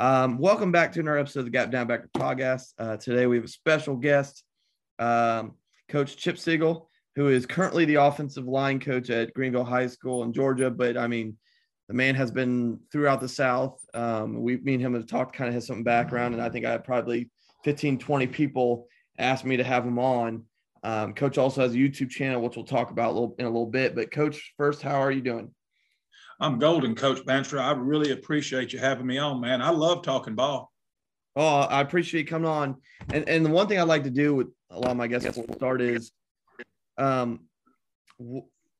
Um, welcome back to another episode of the Gap Down Backer podcast. Uh, today we have a special guest, um, Coach Chip Siegel, who is currently the offensive line coach at Greenville High School in Georgia. But I mean, the man has been throughout the South. Um, we, me and him have talked, kind of has some background, and I think I probably 15, 20 people asked me to have him on. Um, coach also has a YouTube channel, which we'll talk about a little, in a little bit. But Coach, first, how are you doing? I'm golden, Coach Banster. I really appreciate you having me on, man. I love talking ball. Oh, I appreciate you coming on. And and the one thing I like to do with a lot of my guests before we start is, um,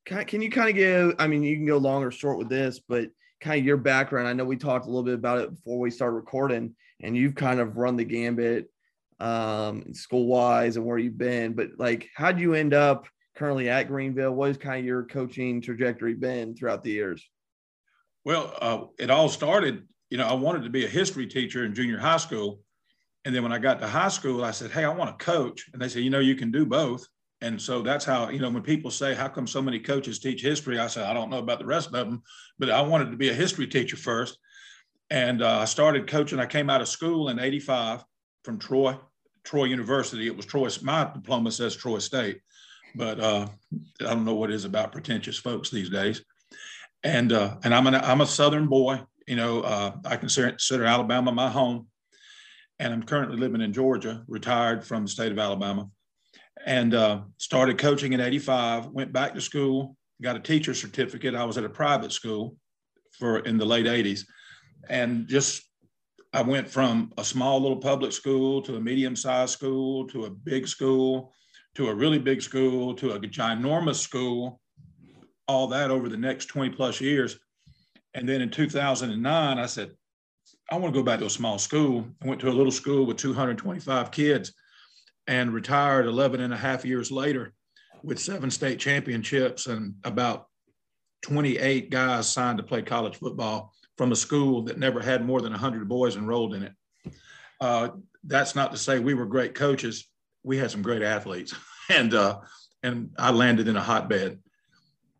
can, can you kind of give? I mean, you can go long or short with this, but kind of your background. I know we talked a little bit about it before we started recording, and you've kind of run the gambit, um, school wise and where you've been. But like, how would you end up currently at Greenville? What has kind of your coaching trajectory been throughout the years? Well, uh, it all started, you know, I wanted to be a history teacher in junior high school. And then when I got to high school, I said, Hey, I want to coach. And they said, You know, you can do both. And so that's how, you know, when people say, How come so many coaches teach history? I said, I don't know about the rest of them, but I wanted to be a history teacher first. And uh, I started coaching. I came out of school in 85 from Troy, Troy University. It was Troy, my diploma says Troy State, but uh, I don't know what is about pretentious folks these days and uh, and I'm an I'm a Southern boy. You know, uh, I consider, consider Alabama my home, and I'm currently living in Georgia, retired from the state of Alabama, and uh, started coaching in '85. Went back to school, got a teacher certificate. I was at a private school for in the late '80s, and just I went from a small little public school to a medium-sized school to a big school to a really big school to a ginormous school all that over the next 20 plus years. And then in 2009, I said, I want to go back to a small school. I went to a little school with 225 kids and retired 11 and a half years later with seven state championships and about 28 guys signed to play college football from a school that never had more than 100 boys enrolled in it. Uh, that's not to say we were great coaches. We had some great athletes, and uh, and I landed in a hotbed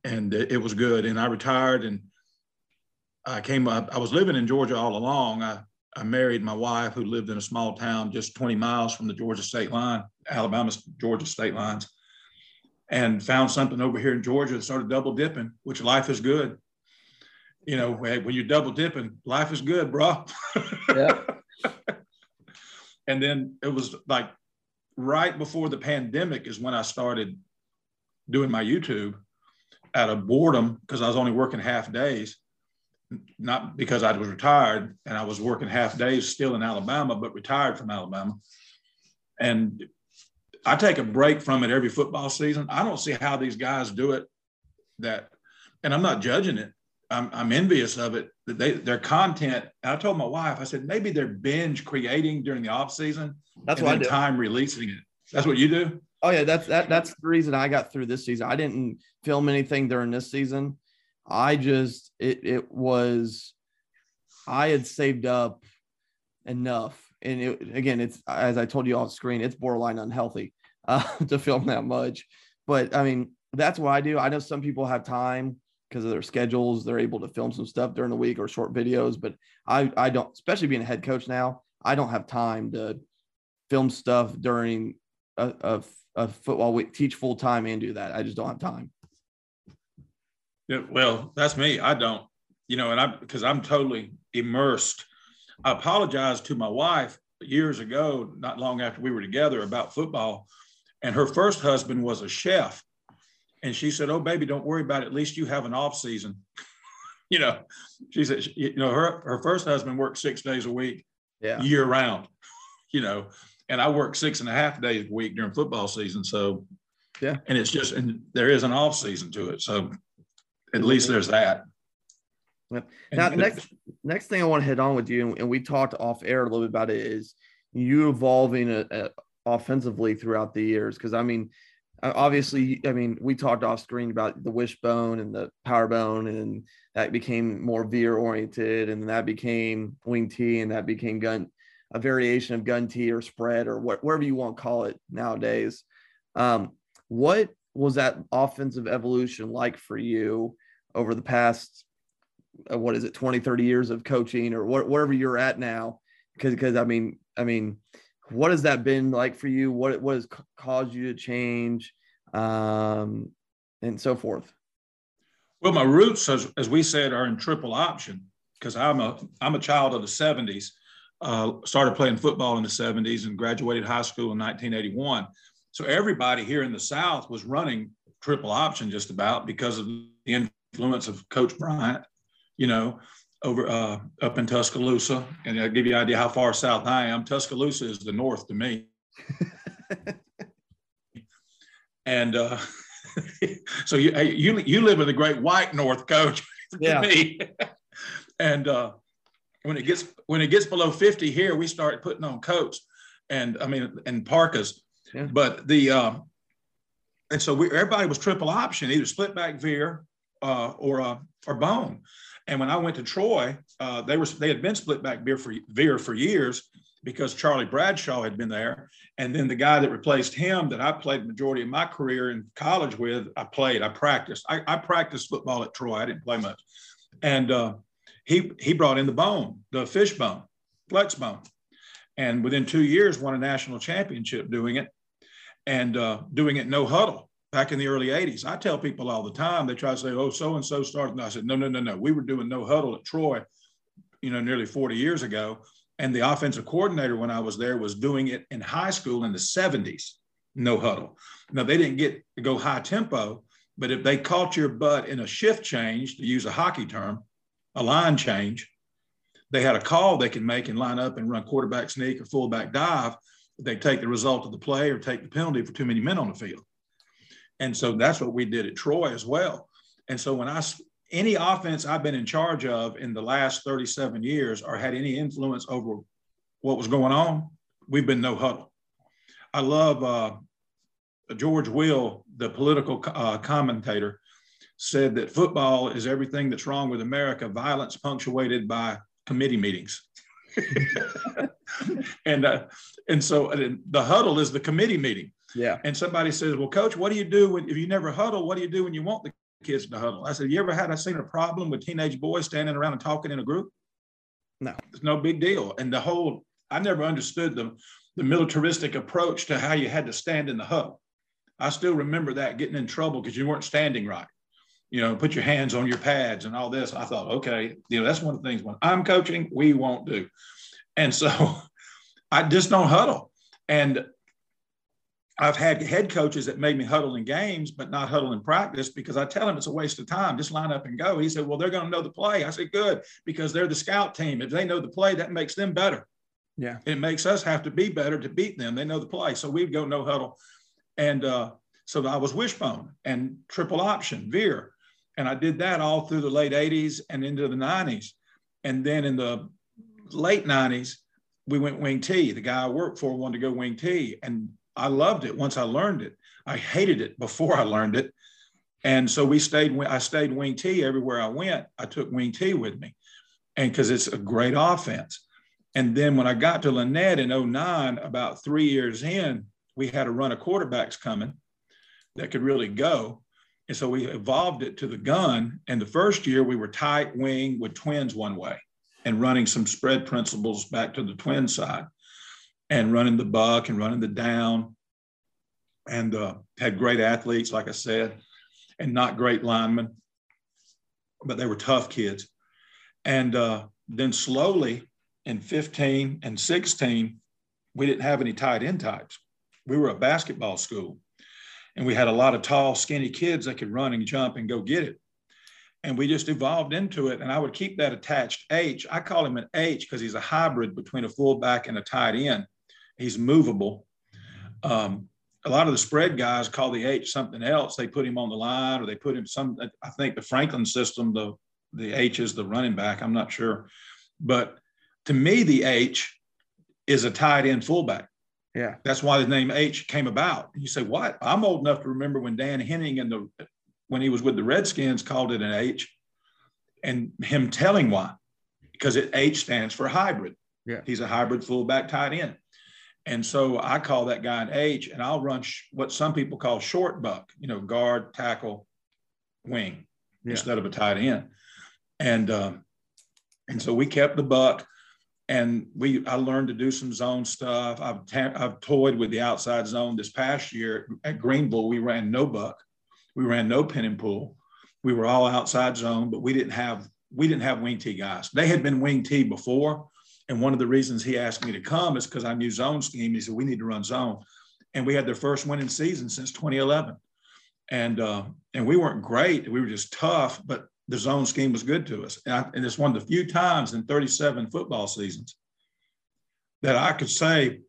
and it was good. And I retired and I came up, I was living in Georgia all along. I, I married my wife who lived in a small town just 20 miles from the Georgia state line, Alabama, Georgia state lines, and found something over here in Georgia and started double dipping, which life is good. You know, when you're double dipping, life is good, bro. Yeah. and then it was like right before the pandemic is when I started doing my YouTube out of boredom because I was only working half days, not because I was retired and I was working half days still in Alabama, but retired from Alabama. And I take a break from it every football season. I don't see how these guys do it. That, and I'm not judging it. I'm, I'm envious of it. That they their content. I told my wife, I said maybe they're binge creating during the off season. That's what I do. Time releasing it. That's what you do. Oh yeah, that's that. That's the reason I got through this season. I didn't film anything during this season. I just it it was I had saved up enough, and it, again, it's as I told you off screen, it's borderline unhealthy uh, to film that much. But I mean, that's what I do. I know some people have time because of their schedules; they're able to film some stuff during the week or short videos. But I I don't, especially being a head coach now, I don't have time to film stuff during a, a, a football week, teach full time, and do that. I just don't have time. Yeah, well, that's me. I don't, you know, and I because I'm totally immersed. I apologized to my wife years ago, not long after we were together, about football, and her first husband was a chef, and she said, "Oh, baby, don't worry about it. At least you have an off season." you know, she said, you know, her her first husband worked six days a week, yeah. year round. You know, and I work six and a half days a week during football season. So, yeah, and it's just and there is an off season to it. So at least there's that. Yeah. Now, and, next next thing I want to hit on with you, and we talked off air a little bit about it, is you evolving a, a offensively throughout the years. Because I mean, obviously, I mean, we talked off screen about the wishbone and the power bone, and that became more veer oriented, and that became wing T, and that became gun, a variation of gun T or spread or what, whatever you want to call it nowadays. Um, what was that offensive evolution like for you over the past uh, what is it 20 30 years of coaching or what, wherever you're at now? Because because i mean i mean what has that been like for you? What what has caused you to change? Um and so forth. Well my roots as, as we said are in triple option because i'm a i'm a child of the 70s uh, started playing football in the 70s and graduated high school in 1981 so everybody here in the South was running triple option just about because of the influence of Coach Bryant, you know, over uh, up in Tuscaloosa. And I'll give you an idea how far south I am. Tuscaloosa is the north to me. and uh, so you, you you live in the great white north, coach. yeah. me. and uh, when it gets when it gets below 50 here, we start putting on coats and I mean and parkas yeah. But the uh, and so we, everybody was triple option, either split back veer uh, or uh, or bone. And when I went to Troy, uh, they were they had been split back beer for veer for years because Charlie Bradshaw had been there, and then the guy that replaced him that I played majority of my career in college with, I played, I practiced, I, I practiced football at Troy. I didn't play much, and uh, he he brought in the bone, the fish bone, flex bone, and within two years won a national championship doing it and uh, doing it no huddle back in the early 80s. I tell people all the time, they try to say, oh, so and so started. And I said, no, no, no, no. We were doing no huddle at Troy, you know, nearly 40 years ago. And the offensive coordinator, when I was there, was doing it in high school in the 70s, no huddle. Now, they didn't get to go high tempo, but if they caught your butt in a shift change, to use a hockey term, a line change, they had a call they could make and line up and run quarterback sneak or fullback dive they take the result of the play or take the penalty for too many men on the field. And so that's what we did at Troy as well. And so when I any offense I've been in charge of in the last 37 years or had any influence over what was going on, we've been no huddle. I love uh, George Will, the political uh, commentator, said that football is everything that's wrong with America, violence punctuated by committee meetings. and uh, and so uh, the huddle is the committee meeting. Yeah. And somebody says, "Well, coach, what do you do when if you never huddle? What do you do when you want the kids to huddle?" I said, "You ever had I seen a problem with teenage boys standing around and talking in a group? No, it's no big deal." And the whole I never understood the the militaristic approach to how you had to stand in the huddle. I still remember that getting in trouble because you weren't standing right. You know, put your hands on your pads and all this. I thought, okay, you know, that's one of the things when I'm coaching, we won't do. And so I just don't huddle. And I've had head coaches that made me huddle in games, but not huddle in practice because I tell them it's a waste of time. Just line up and go. He said, Well, they're going to know the play. I said, Good, because they're the scout team. If they know the play, that makes them better. Yeah. It makes us have to be better to beat them. They know the play. So we'd go no huddle. And uh, so I was wishbone and triple option, veer. And I did that all through the late 80s and into the 90s. And then in the late 90s, we went wing T. The guy I worked for wanted to go wing T. And I loved it once I learned it. I hated it before I learned it. And so we stayed, I stayed wing T everywhere I went. I took wing T with me. And because it's a great offense. And then when I got to Lanett in 09, about three years in, we had a run of quarterbacks coming that could really go. And so we evolved it to the gun. And the first year we were tight wing with twins one way and running some spread principles back to the twin side and running the buck and running the down and uh, had great athletes, like I said, and not great linemen, but they were tough kids. And uh, then slowly in 15 and 16, we didn't have any tight end types. We were a basketball school and we had a lot of tall, skinny kids that could run and jump and go get it. And we just evolved into it. And I would keep that attached H. I call him an H because he's a hybrid between a fullback and a tight end. He's movable. Um, a lot of the spread guys call the H something else. They put him on the line or they put him some, I think the Franklin system, the, the H is the running back. I'm not sure. But to me, the H is a tight end fullback. Yeah. That's why the name H came about. You say, what? I'm old enough to remember when Dan Henning and the when he was with the Redskins called it an H and him telling why. Because it H stands for hybrid. Yeah. He's a hybrid fullback tight end. And so I call that guy an H, and I'll run sh- what some people call short buck, you know, guard, tackle, wing yeah. instead of a tight end. And um, and so we kept the buck and we I learned to do some zone stuff. I've ta- I've toyed with the outside zone this past year at Greenville. We ran no buck, we ran no pin and pull. We were all outside zone, but we didn't have we didn't have wing T guys. They had been wing T before, and one of the reasons he asked me to come is because I knew zone scheme. He said we need to run zone, and we had their first winning season since 2011, and uh, and we weren't great. We were just tough, but the zone scheme was good to us. And, I, and, it's one of the few times in 37 football seasons that I could say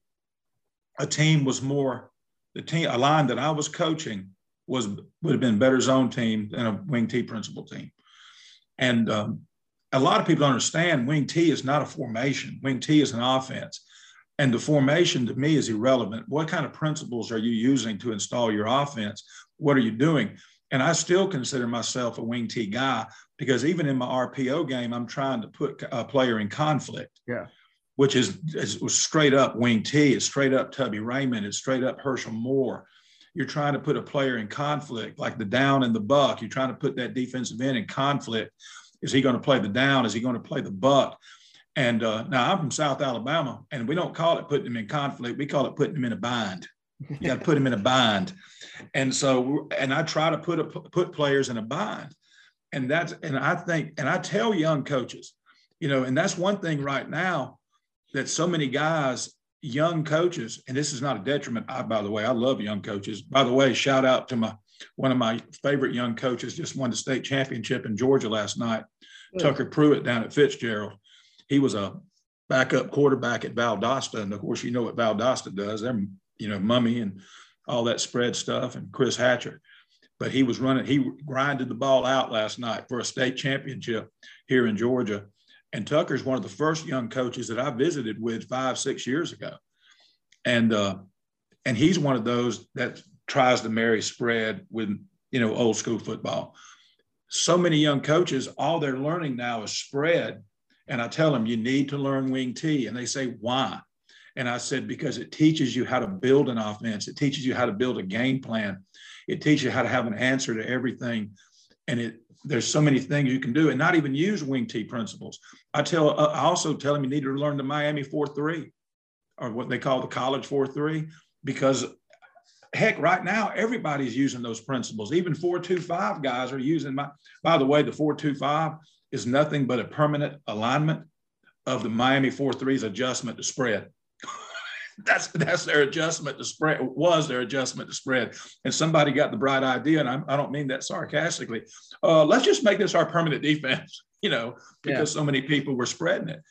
a team was more, the team, a line that I was coaching was would have been better zone team than a wing T principal team. And um, a lot of people don't understand wing T is not a formation. Wing T is an offense. And the formation to me is irrelevant. What kind of principles are you using to install your offense? What are you doing? And I still consider myself a wing T guy because even in my RPO game, I'm trying to put a player in conflict. Yeah. Which is, is straight up wing T, it's straight up Tubby Raymond, it's straight up Herschel Moore. You're trying to put a player in conflict, like the down and the buck. You're trying to put that defensive end in conflict. Is he going to play the down? Is he going to play the buck? And uh, now I'm from South Alabama, and we don't call it putting him in conflict. We call it putting him in a bind. You got to put him in a bind. And so, and I try to put a, put players in a bind. And that's, and I think, and I tell young coaches, you know, and that's one thing right now that so many guys, young coaches, and this is not a detriment. I, by the way, I love young coaches. By the way, shout out to my one of my favorite young coaches, just won the state championship in Georgia last night, yeah. Tucker Pruitt down at Fitzgerald. He was a backup quarterback at Valdosta, and of course, you know what Valdosta does. They're you know, Mumme and all that spread stuff and Chris Hatcher. But he was running, he grinded the ball out last night for a state championship here in Georgia. And Tucker's one of the first young coaches that I visited with five, six years ago. And uh, and he's one of those that tries to marry spread with, you know, old school football. So many young coaches, all they're learning now is spread. And I tell them, you need to learn wing T. And they say, why? And I said, because it teaches you how to build an offense, it teaches you how to build a game plan, it teaches you how to have an answer to everything. And it there's so many things you can do and not even use wing T principles. I tell uh, I also tell them you need to learn the Miami 4-3 or what they call the college 4-3 because heck right now everybody's using those principles. Even 4-2-5 guys are using my by the way the 4-2-5 is nothing but a permanent alignment of the Miami 4-3's adjustment to spread. That's that's their adjustment to spread was their adjustment to spread. And somebody got the bright idea and i, I don't mean that sarcastically. Uh, let's just make this our permanent defense you know because yeah. so many people were spreading it.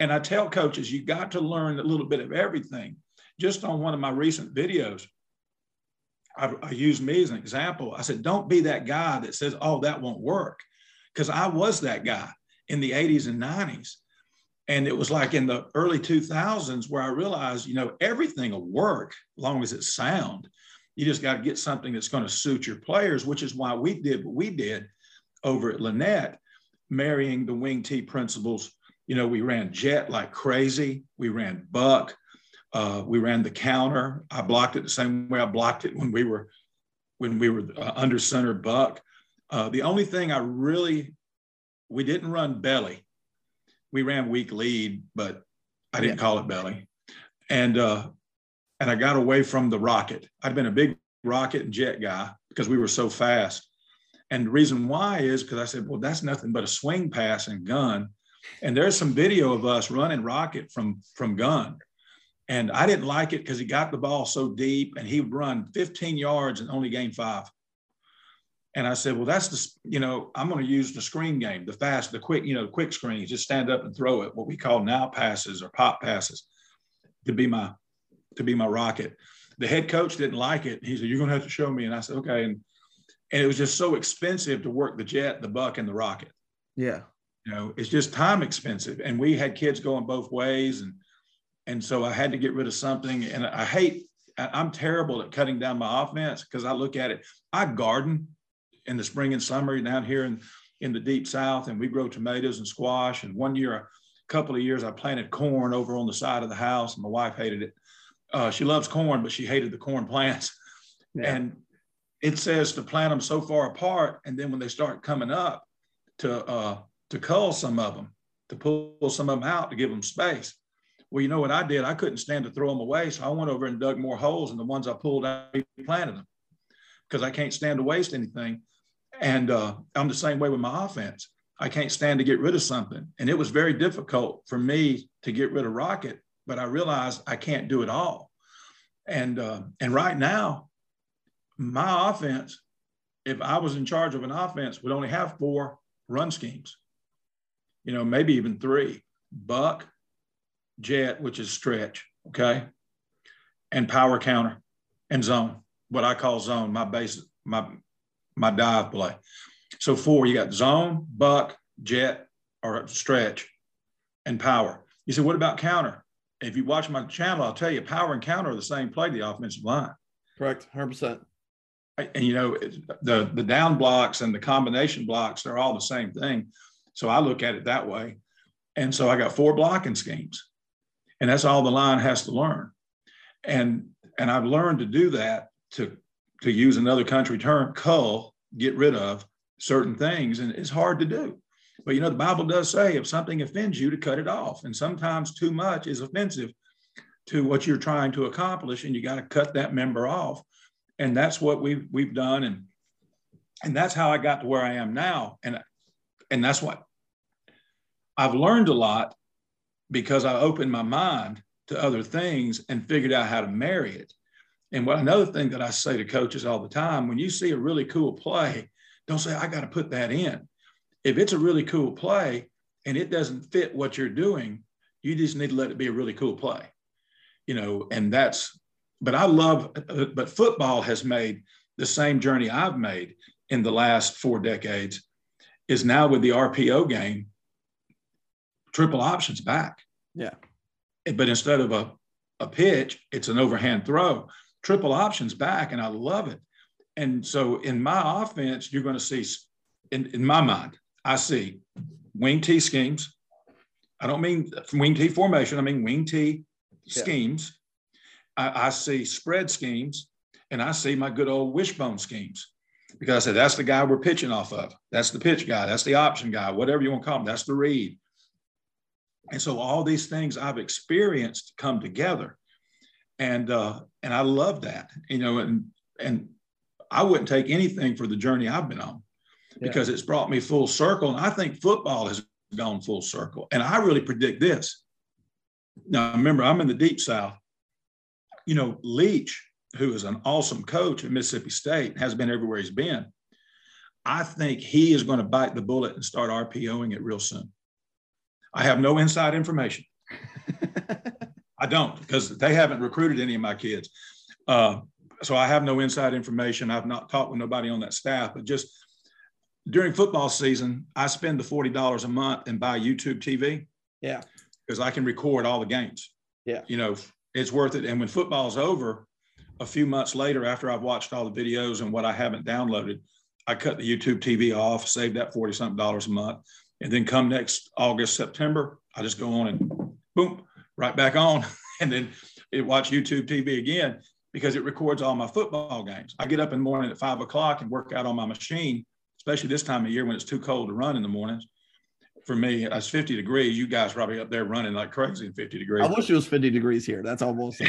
And i tell coaches you got to learn a little bit of everything. Just on one of my recent videos I, I used me as an example i said don't be that guy that says oh that won't work because i was that guy in the 80s and 90s and it was like in the early 2000s where I realized, you know, everything will work as long as it's sound. You just got to get something that's going to suit your players, which is why we did what we did over at Lanett, marrying the wing T principles. You know, we ran jet like crazy. We ran buck. Uh, we ran the counter. I blocked it the same way I blocked it when we were when we were uh, under center buck. Uh, the only thing I really we didn't run belly. We ran weak lead, but I didn't yeah. call it belly. And uh, and I got away from the rocket. I'd been a big rocket and jet guy because we were so fast. And the reason why is because I said, well, that's nothing but a swing pass and gun. And there's some video of us running rocket from from gun. And I didn't like it because he got the ball so deep and he would run 15 yards and only gain five. And I said, well, that's the, you know, I'm going to use the screen game, the fast, the quick, you know, quick screen, just stand up and throw it, what we call now passes or pop passes to be my, to be my rocket. The head coach didn't like it. He said, you're going to have to show me. And I said, okay. And and it was just so expensive to work the jet, the buck, and the rocket. Yeah, you know, it's just time expensive, and we had kids going both ways, and and so I had to get rid of something. And I hate, I'm terrible at cutting down my offense because I look at it. I garden in the spring and summer down here in in the deep south, and we grow tomatoes and squash. And one year, a couple of years, I planted corn over on the side of the house, and my wife hated it. Uh, she loves corn, but she hated the corn plants. Yeah. And it says to plant them so far apart, and then when they start coming up, to uh, to cull some of them, to pull some of them out to give them space. Well, you know what I did? I couldn't stand to throw them away, so I went over and dug more holes, and the ones I pulled out, I planted them because I can't stand to waste anything. And uh, I'm the same way with my offense. I can't stand to get rid of something, and it was very difficult for me to get rid of Rocket, but I realized I can't do it all. And uh, and right now, my offense, if I was in charge of an offense, would only have four run schemes. You know, maybe even three. Buck, jet, which is stretch, okay, and power counter and zone, what I call zone, my base, my my dive play. So four, you got zone, buck, jet, or stretch, and power. You said, what about counter? If you watch my channel, I'll tell you, power and counter are the same play, the offensive line. Correct, hundred percent and you know the the down blocks and the combination blocks they're all the same thing so i look at it that way and so i got four blocking schemes and that's all the line has to learn. And and i've learned to do that to to use another country term cull get rid of certain things and it's hard to do. But you know the bible does say if something offends you to cut it off. And sometimes too much is offensive to what you're trying to accomplish and you got to cut that member off. And that's what we've we've done and and that's how I got to where I am now. And and that's what I've learned a lot because I opened my mind to other things and figured out how to marry it. And what another thing that I say to coaches all the time, when you see a really cool play, don't say I got to put that in. If it's a really cool play and it doesn't fit what you're doing, you just need to let it be a really cool play. You know, and that's but I love, but football has made the same journey I've made in the last four decades is now with the RPO game, triple options back. Yeah. But instead of a, a pitch, it's an overhand throw, triple options back. And I love it. And so in my offense, you're going to see, in, in my mind, I see wing T schemes. I don't mean wing T formation, I mean wing T yeah. schemes I, I see spread schemes and I see my good old wishbone schemes because I said, that's the guy we're pitching off of. That's the pitch guy. That's the option guy, whatever you want to call him. That's the read. And so all these things I've experienced come together. And, uh, and I love that, you know, and, and I wouldn't take anything for the journey I've been on because yeah. it's brought me full circle. And I think football has gone full circle. And I really predict this. Now, remember, I'm in the deep South you know, Leach, who is an awesome coach at Mississippi State, has been everywhere he's been. I think he is going to bite the bullet and start RPOing it real soon. I have no inside information. I don't because they haven't recruited any of my kids. Uh, so I have no inside information. I've not talked with nobody on that staff, but just during football season, I spend the $40 a month and buy YouTube TV. Yeah. Because I can record all the games. Yeah. You know, it's worth it. And when football's over, a few months later, after I've watched all the videos and what I haven't downloaded, I cut the YouTube TV off, save that 40 something dollars a month. And then come next August, September, I just go on and boom, right back on. And then it watch YouTube TV again because it records all my football games. I get up in the morning at five o'clock and work out on my machine, especially this time of year when it's too cold to run in the mornings. For me, it's 50 degrees. You guys probably up there running like crazy in 50 degrees. I wish it was 50 degrees here. That's almost.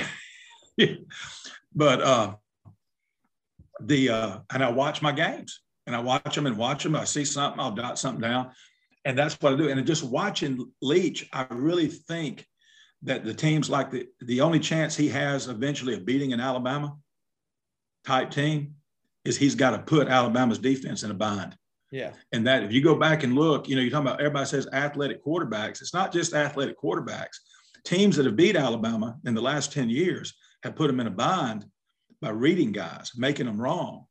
but uh, the uh, and I watch my games and I watch them and watch them. I see something, I'll dot something down, and that's what I do. And just watching Leach, I really think that the teams like the the only chance he has eventually of beating an Alabama type team is he's got to put Alabama's defense in a bind. Yeah. And that if you go back and look, you know, you're talking about everybody says athletic quarterbacks. It's not just athletic quarterbacks. Teams that have beat Alabama in the last 10 years have put them in a bind by reading guys, making them wrong.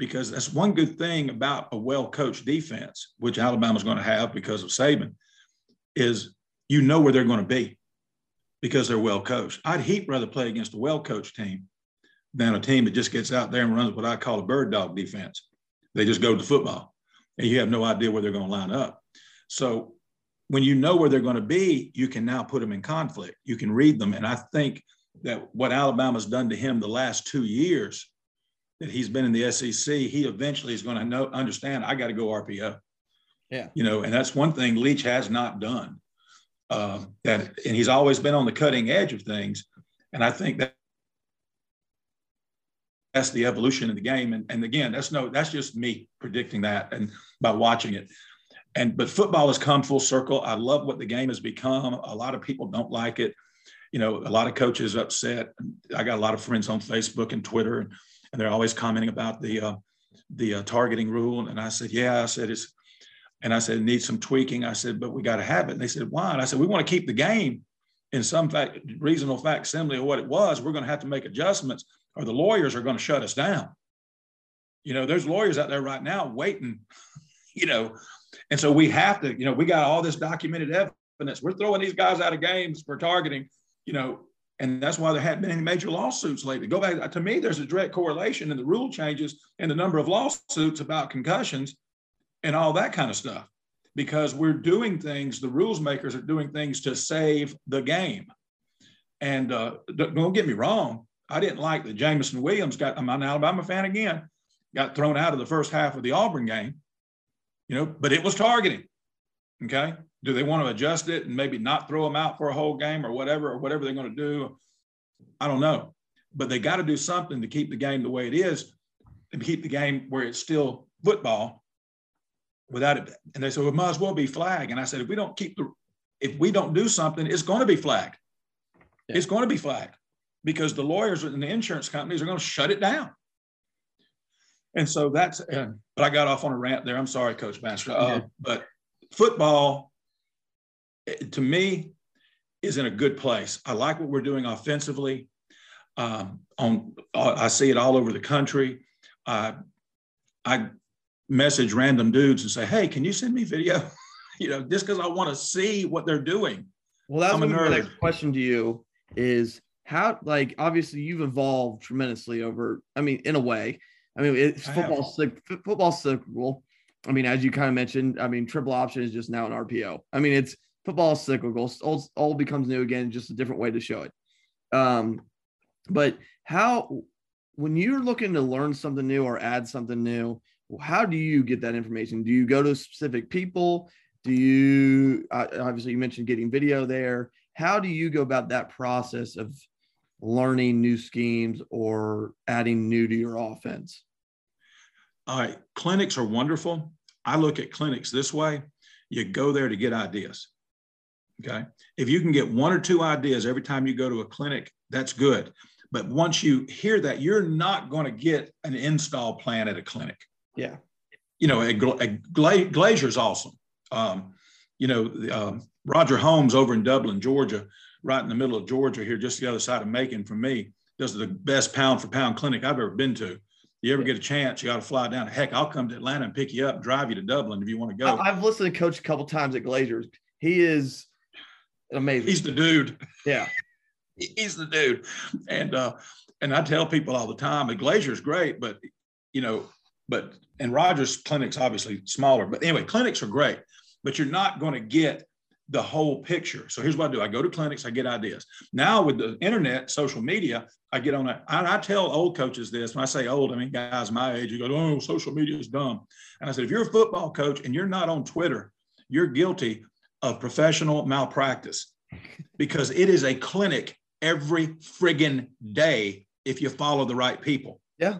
Because that's one good thing about a well-coached defense, which Alabama's going to have because of Saban, is you know where they're going to be because they're well coached. I'd heap rather play against a well coached team than a team that just gets out there and runs what I call a bird dog defense. They just go to football and you have no idea where they're going to line up. So when you know where they're going to be, you can now put them in conflict. You can read them. And I think that what Alabama's done to him the last two years that he's been in the SEC, he eventually is going to know understand I got to go RPO. Yeah. You know, and that's one thing Leach has not done. Uh, that and he's always been on the cutting edge of things. And I think that that's the evolution of the game. And, and again, that's no, that's just me predicting that and by watching it. And but football has come full circle. I love what the game has become. A lot of people don't like it. You know, a lot of coaches upset. I got a lot of friends on Facebook and Twitter, and, and they're always commenting about the uh, the uh, targeting rule. And I said, yeah, I said it's and I said, it needs some tweaking. I said, but we got to have it. And they said, why? And I said, we want to keep the game in some fact, reasonable facsimile of what it was. We're going to have to make adjustments or the lawyers are going to shut us down. You know, there's lawyers out there right now waiting, you know, and so we have to, you know, we got all this documented evidence. We're throwing these guys out of games for targeting, you know, and that's why there haven't been any major lawsuits lately. Go back to me, there's a direct correlation in the rule changes and the number of lawsuits about concussions and all that kind of stuff because we're doing things, the rules makers are doing things to save the game. And uh, don't get me wrong, I didn't like that Jameson Williams got, I'm an Alabama fan again, got thrown out of the first half of the Auburn game, you know, but it was targeting. Okay. Do they want to adjust it and maybe not throw them out for a whole game or whatever, or whatever they're going to do? I don't know. But they got to do something to keep the game the way it is and keep the game where it's still football without it. And they said, well, it might as well be flag. And I said, if we don't keep the, if we don't do something, it's going to be flagged. Yeah. It's going to be flagged because the lawyers and the insurance companies are going to shut it down. And so that's, uh, but I got off on a rant there. I'm sorry, Coach Master. Uh, yeah. But football, eh, to me, is in a good place. I like what we're doing offensively. Um, on, I see it all over the country. Uh, I message random dudes and say, "Hey, can you send me video?" you know, just because I want to see what they're doing. Well, that's my next question to you is how like obviously you've evolved tremendously over. I mean, in a way, I mean, it's football. Football cyclical. I mean, as you kind of mentioned, I mean, triple option is just now an RPO. I mean, it's football is cyclical. All, all becomes new again, just a different way to show it. Um, but how when you're looking to learn something new or add something new, how do you get that information? Do you go to specific people? Do you uh, obviously you mentioned getting video there? How do you go about that process of learning new schemes or adding new to your offense? All right, clinics are wonderful. I look at clinics this way you go there to get ideas. Okay. If you can get one or two ideas every time you go to a clinic, that's good. But once you hear that, you're not going to get an install plan at a clinic. Yeah. You know, a, a Gla- Glazier's awesome. Um, you know, um, Roger Holmes over in Dublin, Georgia, right in the middle of Georgia here, just the other side of Macon from me, does the best pound for pound clinic I've ever been to. You ever get a chance, you got to fly down. Heck, I'll come to Atlanta and pick you up, drive you to Dublin if you want to go. I've listened to Coach a couple times at Glazier's. He is amazing. He's the dude. Yeah. He's the dude. And uh, and I tell people all the time, the Glazier's great, but you know, but and Rogers clinics obviously smaller, but anyway, clinics are great, but you're not going to get the whole picture. So here's what I do: I go to clinics, I get ideas. Now with the internet, social media, I get on it. I, I tell old coaches this. When I say old, I mean guys my age. You go, "Oh, social media is dumb," and I said, if you're a football coach and you're not on Twitter, you're guilty of professional malpractice because it is a clinic every friggin' day if you follow the right people. Yeah.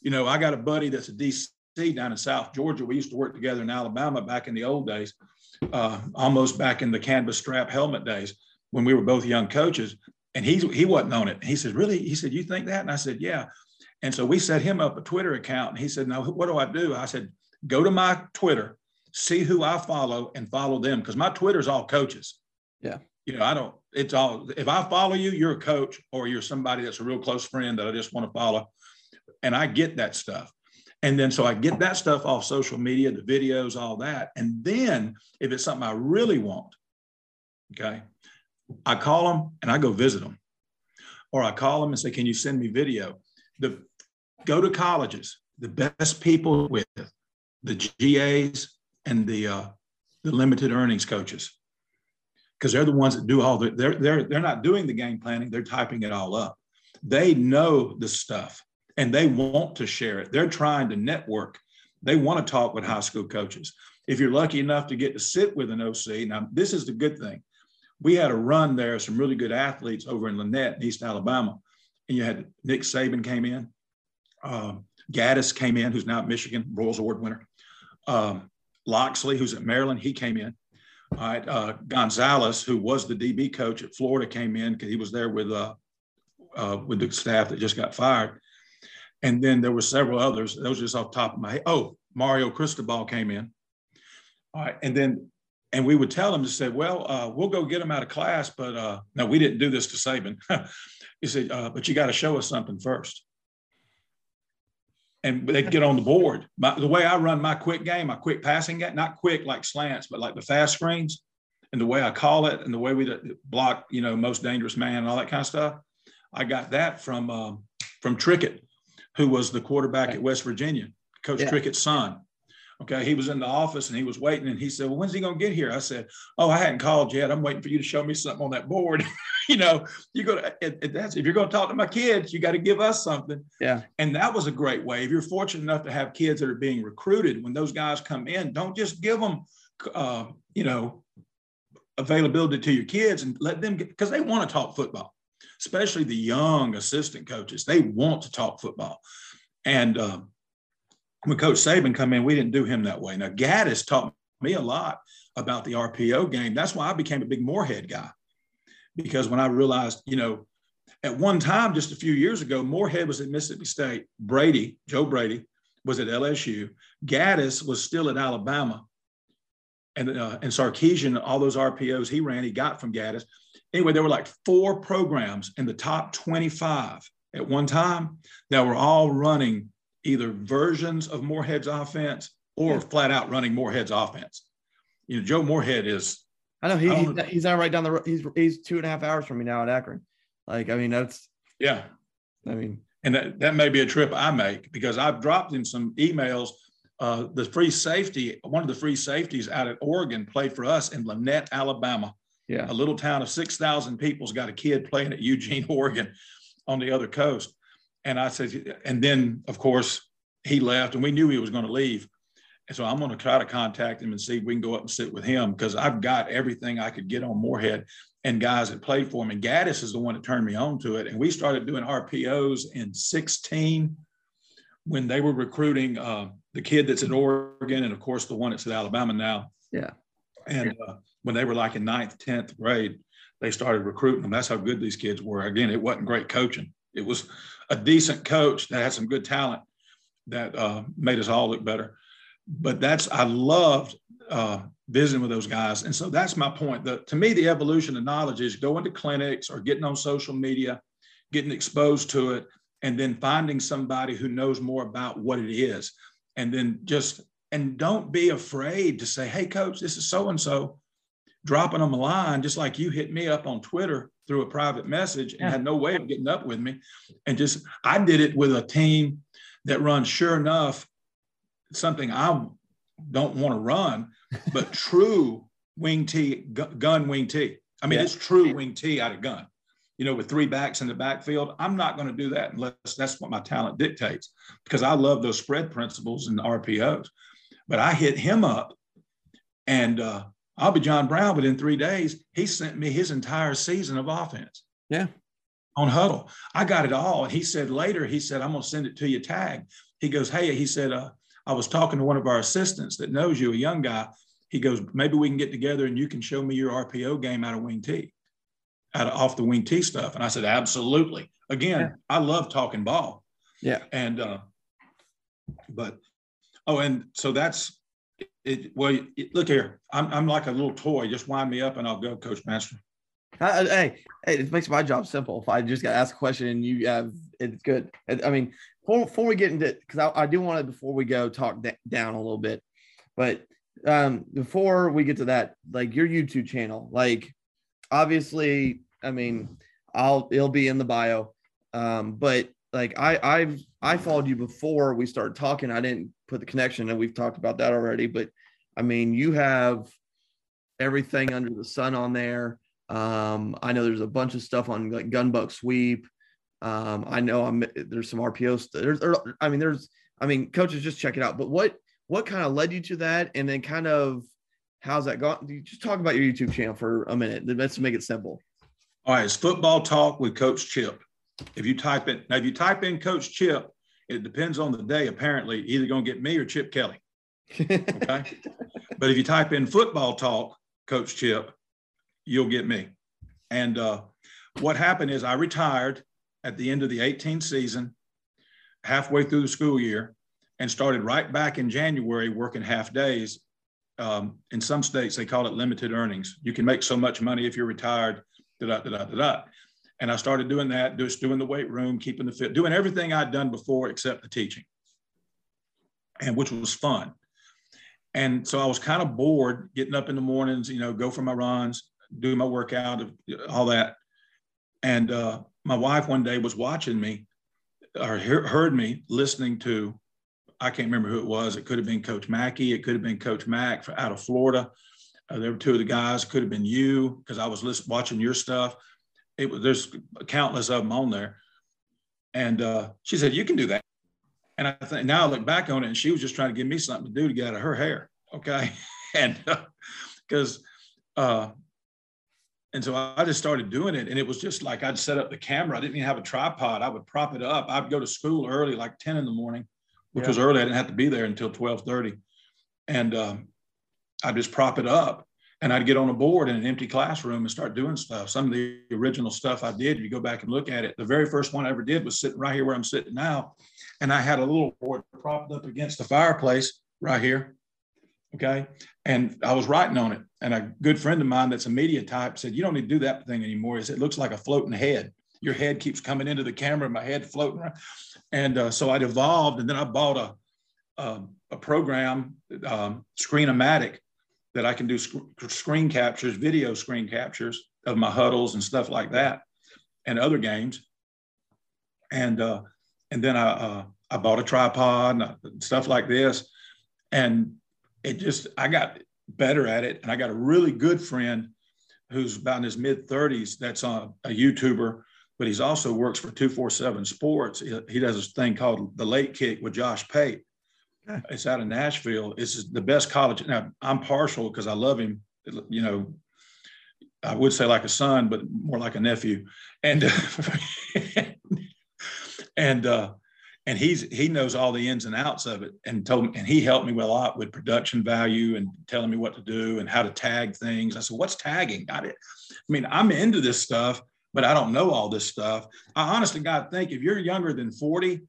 You know, I got a buddy that's a DC down in South Georgia. We used to work together in Alabama back in the old days, uh, almost back in the canvas strap helmet days when we were both young coaches. And he, he wasn't on it. He said, Really? He said, You think that? And I said, Yeah. And so we set him up a Twitter account. And he said, No, what do I do? I said, Go to my Twitter, see who I follow, and follow them because my Twitter's all coaches. Yeah. You know, I don't, it's all, if I follow you, you're a coach or you're somebody that's a real close friend that I just want to follow. And I get that stuff. And then so I get that stuff off social media, the videos, all that. And then if it's something I really want, okay, I call them and I go visit them. Or I call them and say, Can you send me video? The go to colleges, the best people with the GAs and the uh, the limited earnings coaches. Because they're the ones that do all the they're they're they're not doing the game planning, they're typing it all up. They know the stuff and they want to share it. They're trying to network. They want to talk with high school coaches. If you're lucky enough to get to sit with an OC, now this is the good thing. We had a run there, some really good athletes over in Lanett, East Alabama. And you had Nick Saban came in, um, Gattis came in, who's now at Michigan, Broyles Award winner. Um, Locksley, who's at Maryland, he came in. All right, uh, Gonzalez, who was the DB coach at Florida, came in because he was there with uh, uh, with the staff that just got fired. And then there were several others. Those just off top of my head. Oh, Mario Cristobal came in. All right. And then, and we would tell them to say, well, uh, we'll go get them out of class. But uh, no, we didn't do this to Saban. he said, uh, but you got to show us something first. And they'd get on the board. My, the way I run my quick game, my quick passing game, not quick like slants, but like the fast screens and the way I call it and the way we block, you know, most dangerous man and all that kind of stuff. I got that from um, from Trickett who was the quarterback at West Virginia, Coach yeah. Trickett's son. Okay, he was in the office and he was waiting, and he said, "Well, when's he going to get here?" I said, "Oh, I hadn't called yet. I'm waiting for you to show me something on that board." you know, you go to if you're going to talk to my kids, you got to give us something. Yeah, and that was a great way. If you're fortunate enough to have kids that are being recruited, when those guys come in, don't just give them, uh, you know, availability to your kids and let them get because they want to talk football especially the young assistant coaches. They want to talk football. And uh, when Coach Saban come in, we didn't do him that way. Now, Gattis taught me a lot about the RPO game. That's why I became a big Moorhead guy. Because when I realized, you know, at one time, just a few years ago, Moorhead was at Mississippi State. Brady, Joe Brady, was at LSU. Gattis was still at Alabama. And, uh, and Sarkisian, all those RPOs he ran, he got from Gattis. Anyway, there were like four programs in the top 25 at one time that were all running either versions of Moorhead's offense or yeah. flat out running Moorhead's offense. You know, Joe Moorhead is. I know he, I he's, he's now right down the road. He's he's two and a half hours from me now at Akron. Like, I mean, that's yeah. I mean, and that, that may be a trip I make because I've dropped in some emails. Uh, the free safety, one of the free safeties out at Oregon played for us in Lanett, Alabama. Yeah. A little town of 6,000 people's got a kid playing at Eugene, Oregon on the other coast. And I said, and then of course he left and we knew he was going to leave. And so I'm going to try to contact him and see if we can go up and sit with him because I've got everything I could get on Moorhead and guys that played for him. And Gattis is the one that turned me on to it. And we started doing RPOs in 16 when they were recruiting uh, the kid that's in Oregon and of course the one that's at Alabama now. Yeah. And uh, when they were like in ninth, 10th grade, they started recruiting them. That's how good these kids were. Again, it wasn't great coaching. It was a decent coach that had some good talent that uh, made us all look better. But that's, I loved uh, visiting with those guys. And so that's my point. The, to me, the evolution of knowledge is going to clinics or getting on social media, getting exposed to it, and then finding somebody who knows more about what it is. And then just, and don't be afraid to say, hey, coach, this is so and so dropping them a line, just like you hit me up on Twitter through a private message and yeah. had no way of getting up with me. And just, I did it with a team that runs, sure enough, something I don't want to run, but true wing T, gun wing T. I mean, yeah. it's true wing T out of gun, you know, with three backs in the backfield. I'm not going to do that unless that's what my talent dictates because I love those spread principles and RPOs. But I hit him up and uh, I'll be John Brown, but in three days, he sent me his entire season of offense. Yeah. On Hudl. I got it all. And he said later, he said, I'm going to send it to you tag. He goes, Hey, he said, uh, I was talking to one of our assistants that knows you, a young guy. He goes, maybe we can get together and you can show me your RPO game out of wing T, out of off the wing T stuff. And I said, absolutely. Again, yeah. I love talking ball. Yeah. And, uh, but, oh, and so that's it. Well, look here, I'm, I'm like a little toy. Just wind me up and I'll go, Coach Master. hey, hey, it makes my job simple. If I just got to ask a question and you have, it's good. I mean, before, before we get into, because I, I, do want to, before we go, talk d- down a little bit. But um, before we get to that, like your YouTube channel, like obviously, I mean, I'll it'll be in the bio. Um, but like I I've I followed you before we started talking. I didn't put the connection, and we've talked about that already. But I mean, you have everything under the sun on there. Um, I know there's a bunch of stuff on like gunbuck sweep. Um, I know I'm there's some RPOs. There's, there, I mean, there's, I mean, coaches just check it out. But what what kind of led you to that, and then kind of how's that gone? You just talk about your YouTube channel for a minute. Let's make it simple. All right, it's football talk with Coach Chip. If you type it now, if you type in Coach Chip, it depends on the day. Apparently, either going to get me or Chip Kelly. Okay, but if you type in football talk, Coach Chip, you'll get me. And uh, what happened is I retired at the end of the 18 season, halfway through the school year, and started right back in January working half days. Um, in some states, they call it limited earnings. You can make so much money if you're retired, da da da da da. And I started doing that, just doing the weight room, keeping the fit, doing everything I'd done before except the teaching, and which was fun. And so I was kind of bored getting up in the mornings, you know, go for my runs, do my workout, all that. And uh, my wife one day was watching me or heard me listening to, I can't remember who it was. It could have been Coach Mackey. It could have been Coach Mack out of Florida. Uh, there were two of the guys. Could have been you because I was listening, watching your stuff. It was there's countless of them on there. And uh, she said, "You can do that." And I think now I look back on it, and she was just trying to give me something to do to get out of her hair. Okay, and because uh, and so I just started doing it. And it was just like I'd set up the camera. I didn't even have a tripod. I would prop it up. I'd go to school early, like 10 in the morning, which yeah. was early. I didn't have to be there until 1230. And um, I'd just prop it up and I'd get on a board in an empty classroom and start doing stuff. Some of the original stuff I did, you go back and look at it. The very first one I ever did was sitting right here where I'm sitting now. And I had a little board propped up against the fireplace right here. Okay. And I was writing on it. And a good friend of mine that's a media type said, You don't need to do that thing anymore. It looks like a floating head. Your head keeps coming into the camera, my head floating around. And uh, so I'd evolved. And then I bought a, a, a program, um, Screenomatic, that I can do sc- screen captures, video screen captures of my huddles and stuff like that and other games. And, uh, and then I, uh, I bought a tripod and stuff like this. And it just I got better at it, and I got a really good friend who's about in his mid 30s. That's a, a YouTuber, but he's also works for 247 Sports. He, he does this thing called the Late Kick with Josh Pate. It's out of Nashville. It's the best college. Now I'm partial because I love him. You know, I would say like a son, but more like a nephew. And and uh, and he's he knows all the ins and outs of it and told me and he helped me a lot with production value and telling me what to do and how to tag things i said what's tagging got it i mean i'm into this stuff but i don't know all this stuff i honestly god think if you're younger than 40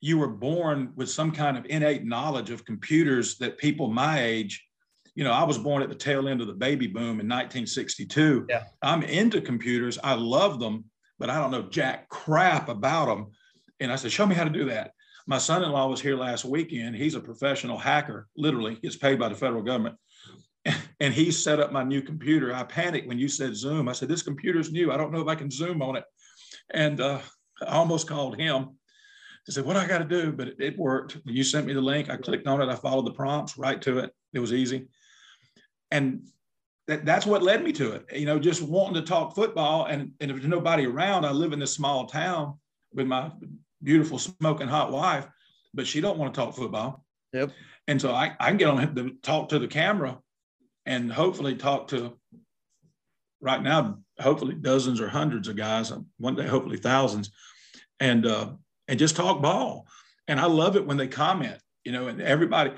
you were born with some kind of innate knowledge of computers that people my age you know i was born at the tail end of the baby boom in 1962 yeah. i'm into computers i love them but i don't know jack crap about them and I said, Show me how to do that. My son in law was here last weekend. He's a professional hacker, literally, gets paid by the federal government. and he set up my new computer. I panicked when you said Zoom. I said, This computer's new. I don't know if I can Zoom on it. And uh, I almost called him to say, What I got to do? But it, it worked. You sent me the link, I clicked on it. I followed the prompts right to it. It was easy. And that, that's what led me to it. You know, just wanting to talk football. And, and if there's nobody around, I live in this small town with my beautiful smoking hot wife, but she don't want to talk football. Yep. And so I, I can get on the talk to the camera and hopefully talk to right now, hopefully dozens or hundreds of guys, one day, hopefully thousands, and uh, and just talk ball. And I love it when they comment, you know, and everybody.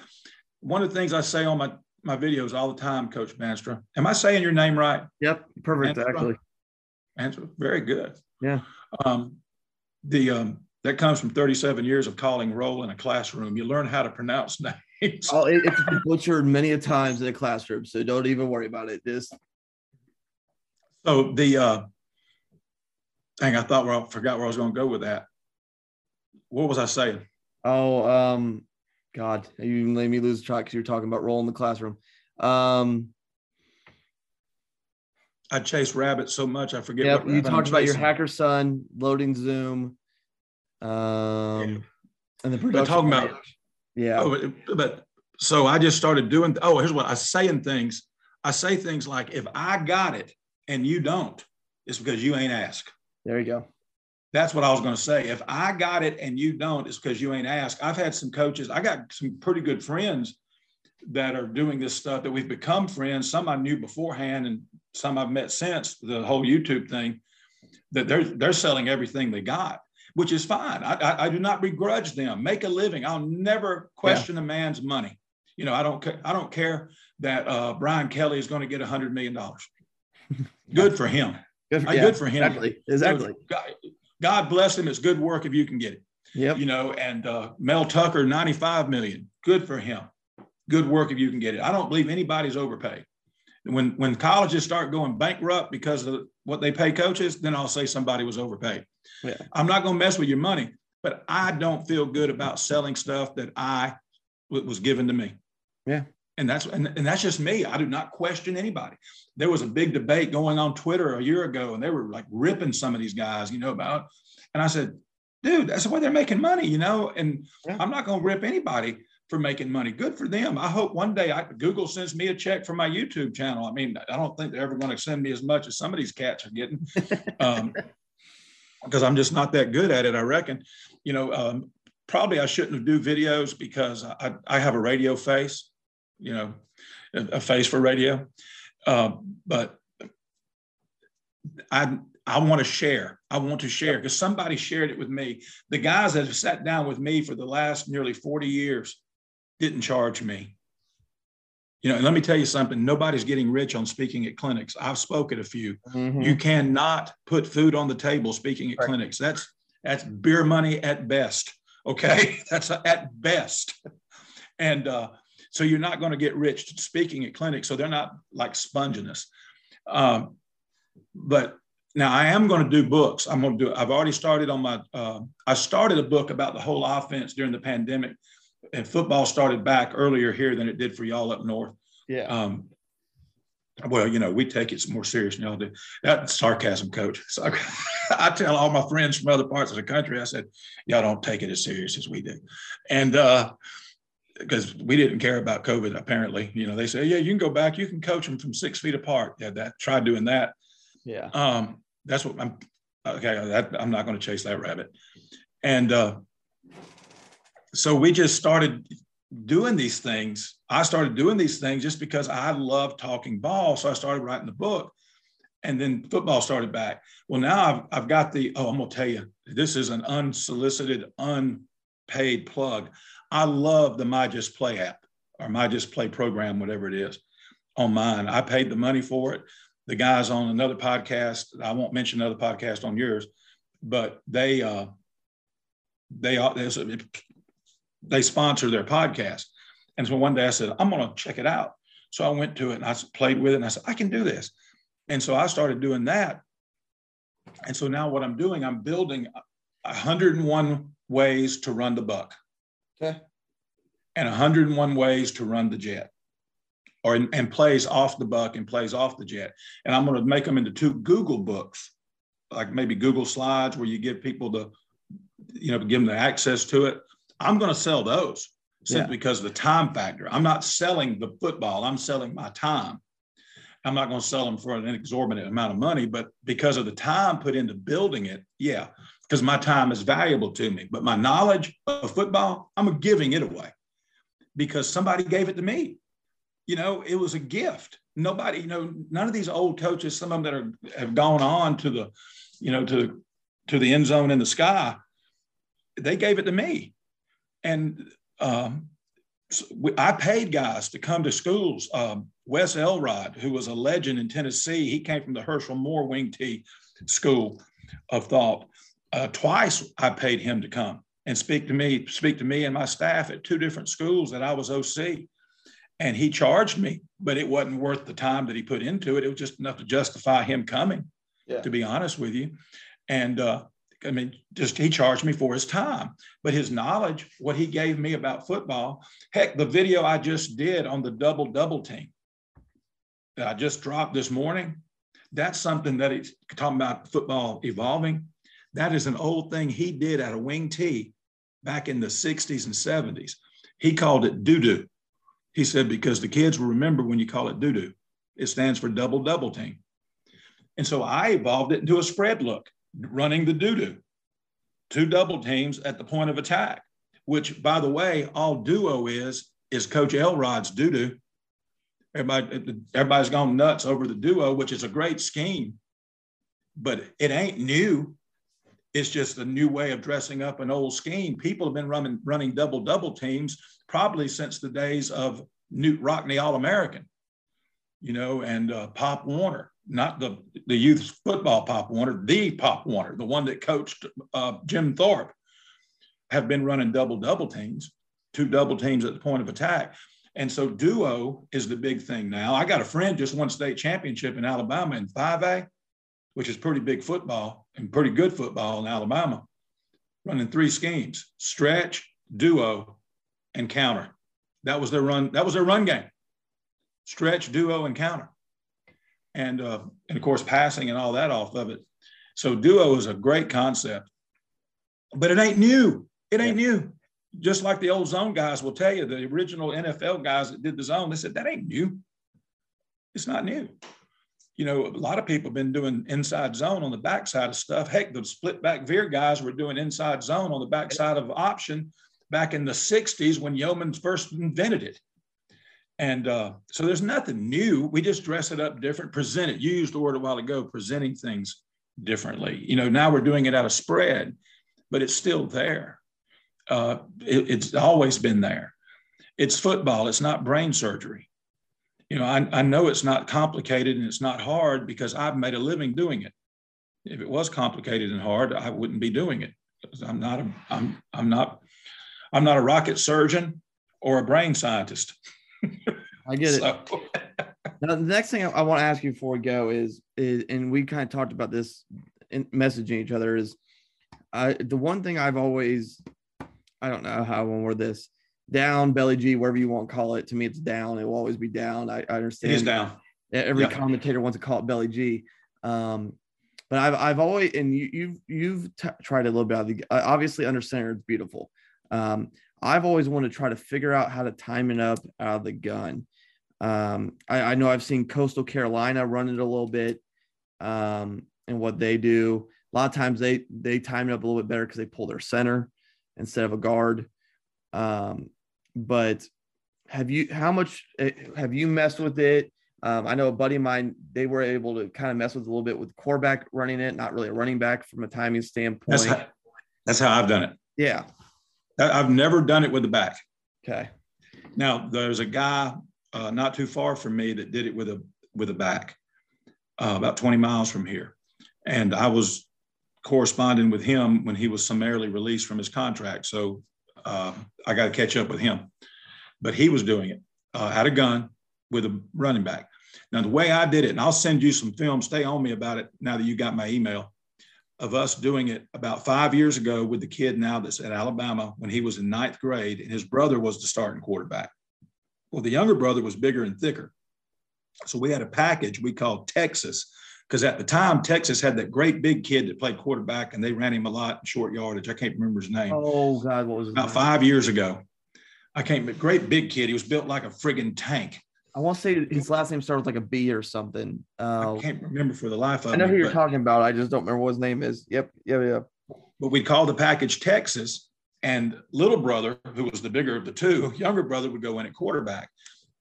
One of the things I say on my my videos all the time, Coach Manstra. Am I saying your name right? Yep, perfect. Manstra? Actually, Manstra, very good. Yeah. Um, the um, that comes from 37 years of calling roll in a classroom. You learn how to pronounce names. Oh, it, it's been butchered many a times in a classroom, so don't even worry about it. Just so the uh, thing I thought where I forgot where I was going to go with that. What was I saying? Oh, um, God, you made me lose track because you're talking about roll in the classroom. Um, I chase rabbits so much I forget. Yep, you talked about your hacker son loading Zoom. Um, yeah. and the production. But talking about, yeah. Oh, but so I just started doing. Oh, here's what I saying things. I say things like, "If I got it and you don't, it's because you ain't asked." There you go. That's what I was going to say. If I got it and you don't, it's because you ain't asked. I've had some coaches. I got some pretty good friends that are doing this stuff that we've become friends. Some I knew beforehand, and some I've met since the whole YouTube thing. That they're they're selling everything they got which is fine. I, I, I, do not begrudge them. Make a living. I'll never question yeah. a man's money. You know, I don't I don't care that uh, Brian Kelly is going to get a hundred million dollars. Good for him. Good, uh, yeah, good for him. Exactly. Exactly. God, bless him. It's good work if you can get it. Yep. You know, and uh, Mel Tucker, 95 million. Good for him. Good work if you can get it. I don't believe anybody's overpaid. When when colleges start going bankrupt because of what they pay coaches, then I'll say somebody was overpaid. Yeah. I'm not going to mess with your money, but I don't feel good about selling stuff that I was given to me. Yeah. And that's and, and that's just me. I do not question anybody. There was a big debate going on Twitter a year ago, and they were like ripping some of these guys, you know, about. And I said, dude, that's the way they're making money, you know. And yeah. I'm not going to rip anybody for making money. Good for them. I hope one day I, Google sends me a check for my YouTube channel. I mean, I don't think they're ever going to send me as much as some of these cats are getting. Um, because I'm just not that good at it. I reckon, you know, um, probably I shouldn't do videos because I, I have a radio face, you know, a, a face for radio. Uh, but I I want to share. I want to share because somebody shared it with me. The guys that have sat down with me for the last nearly 40 years didn't charge me. You know, and let me tell you something nobody's getting rich on speaking at clinics. I've spoken a few. Mm-hmm. You cannot put food on the table speaking at right. clinics. That's that's beer money at best. Okay. that's at best. And uh, so you're not going to get rich speaking at clinics. So they're not like sponging us. Um, but now I am going to do books. I'm going to do. I've already started on my. Uh, I started a book about the whole offense during the pandemic and football started back earlier here than it did for y'all up north. Yeah. Um, well, you know, we take it more serious than y'all do. That's sarcasm, coach. So I, I, tell all my friends from other parts of the country, I said, y'all don't take it as serious as we do. And uh, because we didn't care about COVID, apparently. You know, they say, yeah, you can go back, you can coach them from six feet apart. Yeah, that try doing that. Yeah. Um, that's what I'm okay. That, I'm not going to chase that rabbit. And uh, so we just started doing these things. I started doing these things just because I love talking ball. So I started writing the book. And then football started back. Well, now I've, I've got the, oh, I'm going to tell you, this is an unsolicited, unpaid plug. I love the My Just Play app or My Just Play program, whatever it is, on mine. I paid the money for it. The guys on another podcast, I won't mention another podcast on yours, but they, uh, they, they sponsor their podcast. And so one day I said, I'm going to check it out. So I went to it and I played with it and I said, I can do this. And so I started doing that. And so now what I'm doing, I'm building 101 ways to run the buck. Okay. And 101 ways to run the jet. or and plays off the buck and plays off the jet. And I'm going to make them into two Google books, like maybe Google Slides, where you give people the, you know, give them the access to it. I'm going to sell those simply yeah. because of the time factor. I'm not selling the football. I'm selling my time. I'm not going to sell them for an exorbitant amount of money, but because of the time put into building it, yeah, because my time is valuable to me. But my knowledge of football, I'm giving it away because somebody gave it to me. You know, it was a gift. Nobody, you know, none of these old coaches, some of them that are have gone on to the, you know, to to the end zone in the sky, they gave it to me. And um, I paid guys to come to schools. Um, Wes Elrod, who was a legend in Tennessee, he came from the Herschel Moore Wing T School of Thought. Uh, twice I paid him to come and speak to me, speak to me and my staff at two different schools that I was OC. And he charged me, but it wasn't worth the time that he put into it. It was just enough to justify him coming, yeah. to be honest with you. And uh, I mean, just he charged me for his time, but his knowledge, what he gave me about football, heck, the video I just did on the double double team that I just dropped this morning, that's something that he's talking about football evolving. That is an old thing he did at a wing T back in the 60s and 70s. He called it doo doo. He said, because the kids will remember when you call it doo doo, it stands for double double team. And so I evolved it into a spread look running the doo-doo. Two double teams at the point of attack, which, by the way, all duo is is Coach Elrod's doo-doo. Everybody, everybody's gone nuts over the duo, which is a great scheme, but it ain't new. It's just a new way of dressing up an old scheme. People have been running running double double teams probably since the days of Knute Rockne All American, you know, and uh, Pop Warner not the, the youth football Pop Warner, the Pop Warner, the one that coached uh, Jim Thorpe, have been running double double teams, two double teams at the point of attack. And so duo is the big thing now. I got a friend just won state championship in Alabama in 5A, which is pretty big football and pretty good football in Alabama, running three schemes: stretch, duo, and counter. That was their run. That was their run game. Stretch, duo, and counter and uh, and of course passing and all that off of it. So duo is a great concept, but it ain't new. It ain't yeah. new. Just like the old zone guys will tell you, the original NFL guys that did the zone, they said that ain't new. It's not new. You know, a lot of people have been doing inside zone on the backside of stuff. Heck, the split back veer guys were doing inside zone on the backside of option back in the 60s when Yeomans first invented it. And uh, so there's nothing new. We just dress it up different, present it. You used the word a while ago, presenting things differently. You know, now we're doing it out of spread, but it's still there. Uh, it, it's always been there. It's football. It's not brain surgery. You know, I, I know it's not complicated and it's not hard because I've made a living doing it. If it was complicated and hard, I wouldn't be doing it. I'm not a, I'm, I'm not, I'm not a rocket surgeon or a brain scientist. I get so. it. now, the next thing I, I want to ask you before we go is, is and we kind of talked about this in messaging each other is I, the one thing I've always, I don't know how I want to word this, down, belly G, whatever you want to call it. To me, it's down. It will always be down. I, I understand. It is down. Every yep. commentator wants to call it belly G. Um, but I've, I've always, and you, you've, you've t- tried a little bit of the, obviously under center, it's beautiful. Um, I've always wanted to try to figure out how to time it up out of the gun. Um, I, I, know I've seen Coastal Carolina run it a little bit um, and what they do. A lot of times they they time it up a little bit better because they pull their center instead of a guard. Um, but have you how much eh, have you messed with it? Um, I know a buddy of mine, they were able to kind of mess with a little bit with quarterback running it, not really a running back from a timing standpoint. That's how, that's how I've done it. Yeah. I've never done it with the back. Okay. Now there's a guy uh, not too far from me that did it with a with a back, uh, about 20 miles from here, and I was corresponding with him when he was summarily released from his contract. So uh, I got to catch up with him, but he was doing it uh, had a gun with a running back. Now the way I did it, and I'll send you some film. Stay on me about it now that you got my email of us doing it about five years ago with the kid now that's at Alabama when he was in ninth grade, and his brother was the starting quarterback. Well, the younger brother was bigger and thicker. So we had a package we called Texas, because at the time, Texas had that great big kid that played quarterback and they ran him a lot in short yardage. I can't remember his name. Oh, God, what was it? About name? five years ago. I can't, but great big kid. He was built like a friggin' tank. I want to say his last name started with like a B or something. Uh, I can't remember for the life of me. I know me, who you're talking about. I just don't remember what his name is. Yep, yeah, yeah. But we called the package Texas, and little brother, who was the bigger of the two, younger brother would go in at quarterback,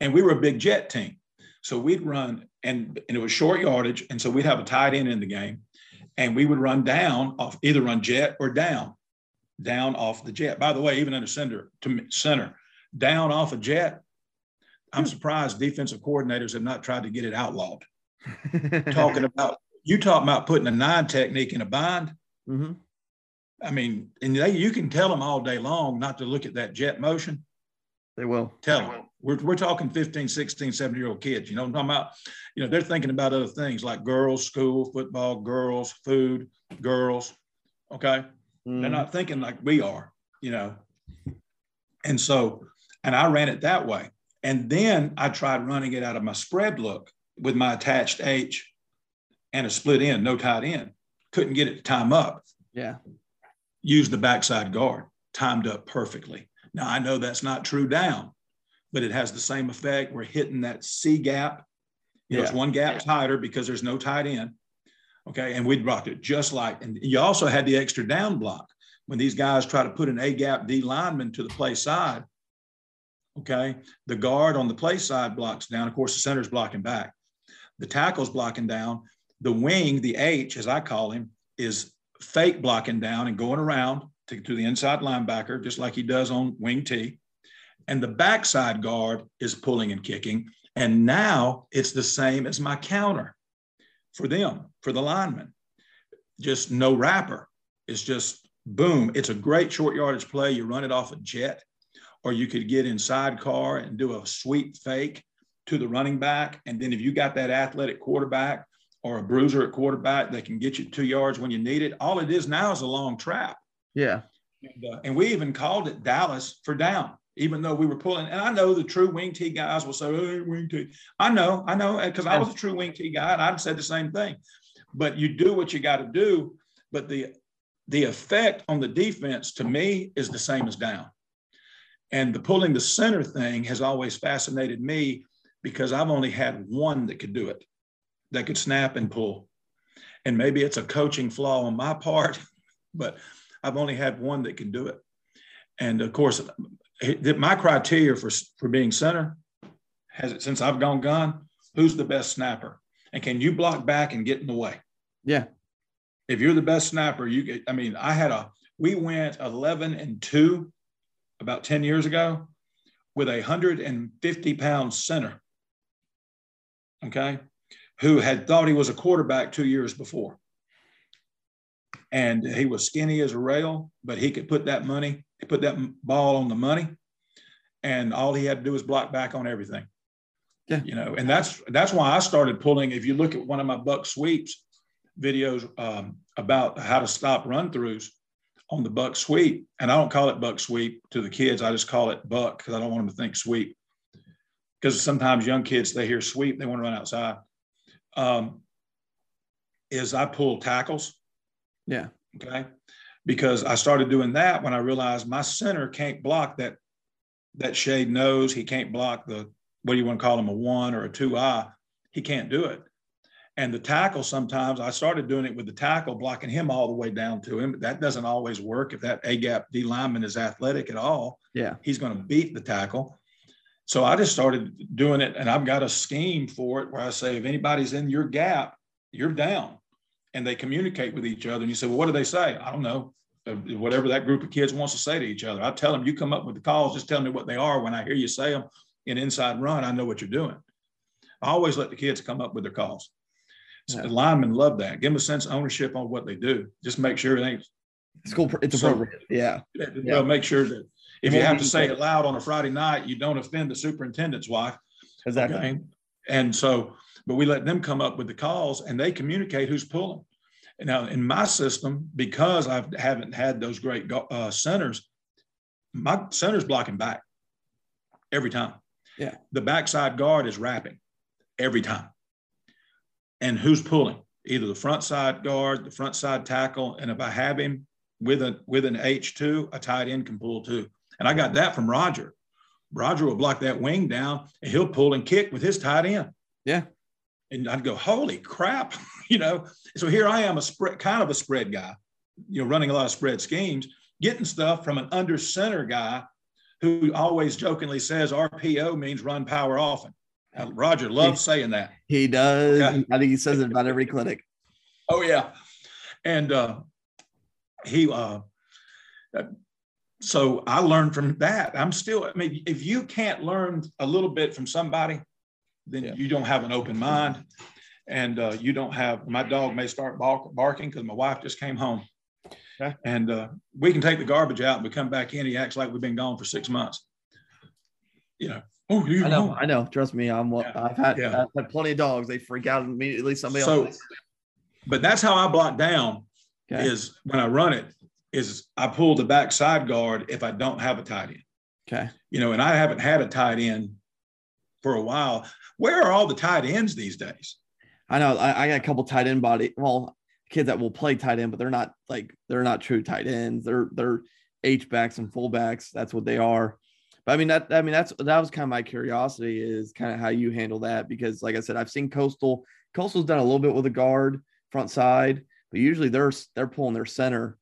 and we were a big jet team. So we'd run, and, and it was short yardage, and so we'd have a tight end in the game, and we would run down off either run jet or down, down off the jet. By the way, even under center to center, down off a jet I'm surprised defensive coordinators have not tried to get it outlawed. talking about you talking about putting a nine technique in a bind. Mm-hmm. I mean, and they, you can tell them all day long not to look at that jet motion. They will. Tell them. We're, we're talking 15, 16, 17 year old kids. You know I'm talking about? You know, they're thinking about other things like girls, school, football, girls, food, girls. Okay. Mm-hmm. They're not thinking like we are, you know. And so, and I ran it that way. And then I tried running it out of my spread look with my attached H and a split end, no tight end. Couldn't get it to time up. Yeah. Use the backside guard, timed up perfectly. Now I know that's not true down, but it has the same effect. We're hitting that C gap. You know, it's one gap yeah. tighter because there's no tight end. Okay. And we blocked it just like, and you also had the extra down block. When these guys try to put an A gap D lineman to the play side, Okay. The guard on the play side blocks down. Of course, the center's blocking back. The tackle's blocking down. The wing, the H, as I call him, is fake blocking down and going around to, to the inside linebacker, just like he does on wing T. And the backside guard is pulling and kicking. And now it's the same as my counter for them, for the lineman. Just no wrapper. It's just boom. It's a great short yardage play. You run it off a jet or you could get inside car and do a sweep fake to the running back. And then if you got that athletic quarterback or a bruiser at quarterback that can get you two yards when you need it, all it is now is a long trap. Yeah. And, uh, and we even called it Dallas for down, even though we were pulling. And I know the true wing T guys will say, oh, wing T. I know, I know, because I was a true wing T guy and I'd said the same thing. But you do what you got to do. But the the effect on the defense to me is the same as down. And the pulling the center thing has always fascinated me because I've only had one that could do it, that could snap and pull. And maybe it's a coaching flaw on my part, but I've only had one that can do it. And of course, my criteria for, for being center has it since I've gone gone, who's the best snapper? And can you block back and get in the way? Yeah. If you're the best snapper, you get, I mean, I had a, we went 11 and two about 10 years ago with a 150 pound center, okay, who had thought he was a quarterback two years before. And he was skinny as a rail, but he could put that money, put that ball on the money. And all he had to do was block back on everything. Yeah. You know, and that's that's why I started pulling. If you look at one of my buck sweeps videos um, about how to stop run throughs, on the buck sweep, and I don't call it buck sweep to the kids. I just call it buck because I don't want them to think sweep. Because sometimes young kids they hear sweep, they want to run outside. Um, is I pull tackles. Yeah. Okay. Because I started doing that when I realized my center can't block that that shade nose. He can't block the what do you want to call him a one or a two eye. He can't do it. And the tackle, sometimes I started doing it with the tackle, blocking him all the way down to him. But that doesn't always work. If that A gap D lineman is athletic at all, yeah, he's going to beat the tackle. So I just started doing it, and I've got a scheme for it where I say, if anybody's in your gap, you're down, and they communicate with each other. And you say, well, what do they say? I don't know. Uh, whatever that group of kids wants to say to each other. I tell them, you come up with the calls, just tell me what they are. When I hear you say them in inside run, I know what you're doing. I always let the kids come up with their calls. Yeah. Linemen love that. Give them a sense of ownership on what they do. Just make sure everything's school. It's so, appropriate. Yeah. Well, yeah. make sure that if you have to say it loud on a Friday night, you don't offend the superintendent's wife. Exactly. Okay? And so, but we let them come up with the calls and they communicate who's pulling. Now, in my system, because I haven't had those great uh, centers, my center's blocking back every time. Yeah. The backside guard is wrapping every time. And who's pulling? Either the front side guard, the front side tackle, and if I have him with a with an H two, a tight end can pull too. And I got that from Roger. Roger will block that wing down, and he'll pull and kick with his tight end. Yeah. And I'd go, holy crap, you know. So here I am, a spread kind of a spread guy, you know, running a lot of spread schemes, getting stuff from an under center guy who always jokingly says RPO means run power often. Uh, Roger loves saying that. He does. Okay. I think he says it about every clinic. Oh yeah, and uh, he. Uh, so I learned from that. I'm still. I mean, if you can't learn a little bit from somebody, then yeah. you don't have an open mind, and uh, you don't have. My dog may start bark, barking because my wife just came home. Okay. And uh, we can take the garbage out and we come back in. He acts like we've been gone for six months. You know, Oh, I know, home. I know. Trust me, I'm. Yeah. I've had yeah. I've had plenty of dogs. They freak out immediately. Somebody so, else. But that's how I block down. Okay. Is when I run it, is I pull the back side guard if I don't have a tight end. Okay. You know, and I haven't had a tight end for a while. Where are all the tight ends these days? I know. I, I got a couple tight end body. Well, kids that will play tight end, but they're not like they're not true tight ends. They're they're H backs and fullbacks. That's what they are. But I mean that I mean that's that was kind of my curiosity is kind of how you handle that because like I said I've seen Coastal Coastal's done a little bit with a guard front side, but usually they're they're pulling their center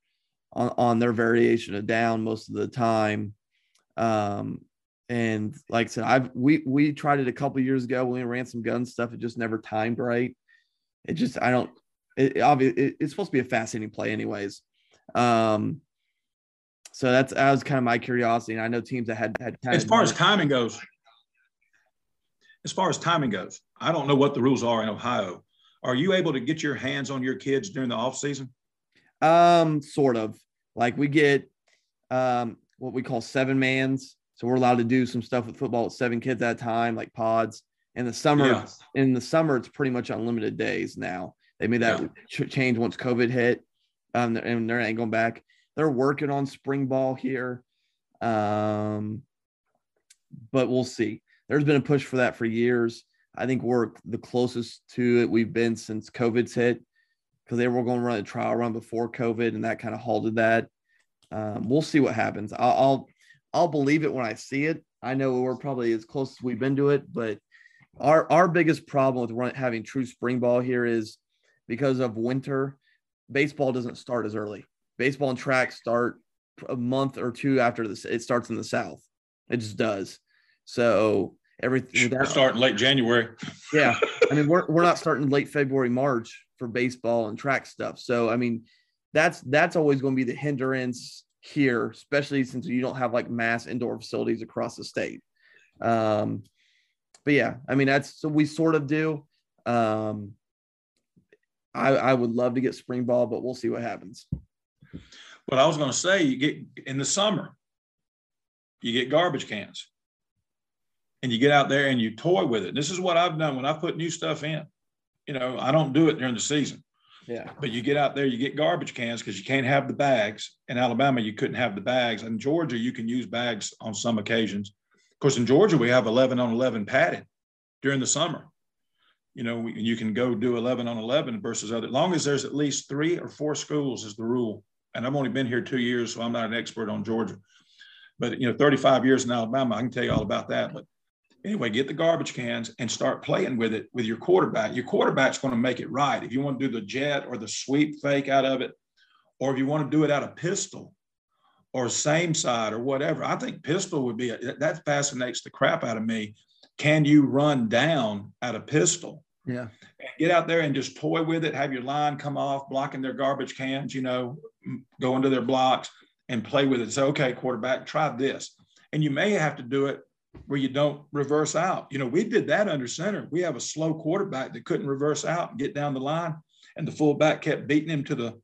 on, on their variation of down most of the time. Um, and like I said, I've we we tried it a couple years ago when we ran some gun stuff. It just never timed right. It just I don't. It, obviously it, it's supposed to be a fascinating play anyways. Um, so that's that was kind of my curiosity. And I know teams that had had as far as timing goes. As far as timing goes, I don't know what the rules are in Ohio. Are you able to get your hands on your kids during the off season? Um, sort of. Like we get um what we call seven mans. So we're allowed to do some stuff with football with seven kids at a time, like pods. In the summer, yeah. in the summer, it's pretty much unlimited days now. They made that yeah. change once COVID hit, um, and they're not going back. They're working on spring ball here. Um, but we'll see. There's been a push for that for years. I think we're the closest to it we've been since COVID's hit because they were going to run a trial run before COVID and that kind of halted that. Um, we'll see what happens. I'll, I'll, I'll believe it when I see it. I know we're probably as close as we've been to it, but our our biggest problem with run, having true spring ball here is because of winter. Baseball doesn't start as early baseball and track start a month or two after this. It starts in the South. It just does. So everything we're starting late January. yeah. I mean, we're, we're not starting late February, March for baseball and track stuff. So, I mean, that's, that's always going to be the hindrance here, especially since you don't have like mass indoor facilities across the state. Um, but yeah, I mean, that's so we sort of do. Um, I, I would love to get spring ball, but we'll see what happens. What I was going to say, you get in the summer, you get garbage cans and you get out there and you toy with it. This is what I've done when I put new stuff in. You know, I don't do it during the season. Yeah. But you get out there, you get garbage cans because you can't have the bags. In Alabama, you couldn't have the bags. In Georgia, you can use bags on some occasions. Of course, in Georgia, we have 11 on 11 padded during the summer. You know, you can go do 11 on 11 versus other, as long as there's at least three or four schools is the rule and I've only been here two years, so I'm not an expert on Georgia. But you know, 35 years in Alabama, I can tell you all about that. But anyway, get the garbage cans and start playing with it with your quarterback. Your quarterback's going to make it right. If you want to do the jet or the sweep fake out of it, or if you want to do it out of pistol or same side or whatever, I think pistol would be a, that fascinates the crap out of me. Can you run down at a pistol? Yeah. Get out there and just toy with it. Have your line come off, blocking their garbage cans, you know, go into their blocks and play with it. Say, okay, quarterback, try this. And you may have to do it where you don't reverse out. You know, we did that under center. We have a slow quarterback that couldn't reverse out and get down the line, and the fullback kept beating him to the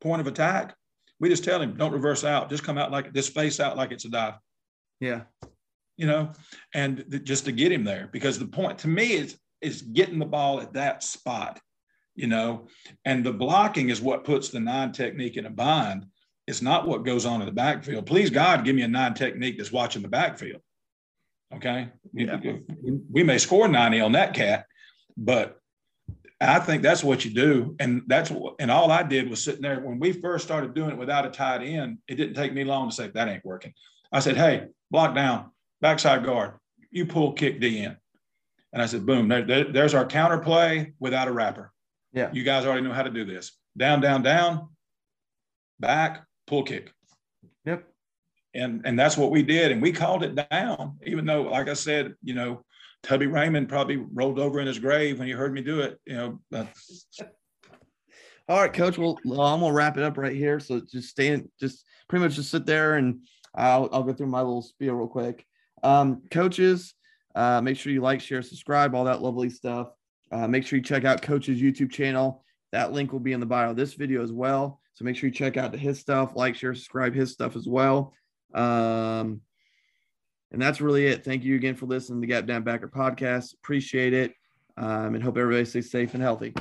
point of attack. We just tell him, don't reverse out. Just come out like this space out like it's a dive. Yeah. You know, and th- just to get him there because the point to me is is getting the ball at that spot, you know, and the blocking is what puts the nine technique in a bind. It's not what goes on in the backfield. Please God, give me a nine technique that's watching the backfield. Okay. Yeah. We may score 90 on that cat, but I think that's what you do. And that's what, and all I did was sitting there when we first started doing it without a tight end. It didn't take me long to say that ain't working. I said, Hey, block down, backside guard, you pull kick D in. And I said, boom, there, there, there's our counter play without a wrapper. Yeah. You guys already know how to do this. Down, down, down, back, pull kick. And and that's what we did. And we called it down, even though, like I said, you know, Tubby Raymond probably rolled over in his grave when he heard me do it. You know, All right, coach. Well, I'm gonna wrap it up right here. So just stand, just pretty much just sit there, and I'll I'll go through my little spiel real quick. Um, coaches, uh, make sure you like, share, subscribe, all that lovely stuff. Uh, make sure you check out Coach's YouTube channel. That link will be in the bio of this video as well. So make sure you check out his stuff, like, share, subscribe his stuff as well. Um, and that's really it. Thank you again for listening to the Gap Down Backer podcast. Appreciate it. Um, and hope everybody stays safe and healthy.